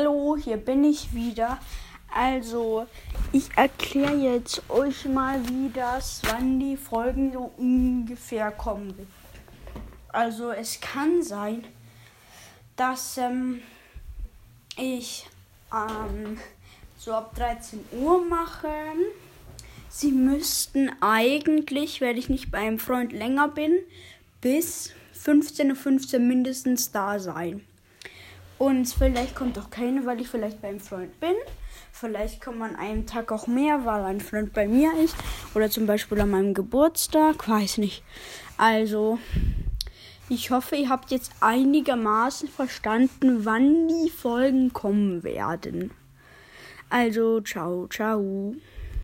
Hallo, hier bin ich wieder. Also, ich erkläre jetzt euch mal, wie das, wann die Folgen so ungefähr kommen. Also, es kann sein, dass ähm, ich ähm, so ab 13 Uhr mache. Sie müssten eigentlich, wenn ich nicht bei einem Freund länger bin, bis 15.15 Uhr 15 mindestens da sein. Und vielleicht kommt auch keine, weil ich vielleicht beim Freund bin. Vielleicht kommt an einem Tag auch mehr, weil ein Freund bei mir ist. Oder zum Beispiel an meinem Geburtstag. Weiß nicht. Also, ich hoffe, ihr habt jetzt einigermaßen verstanden, wann die Folgen kommen werden. Also, ciao, ciao.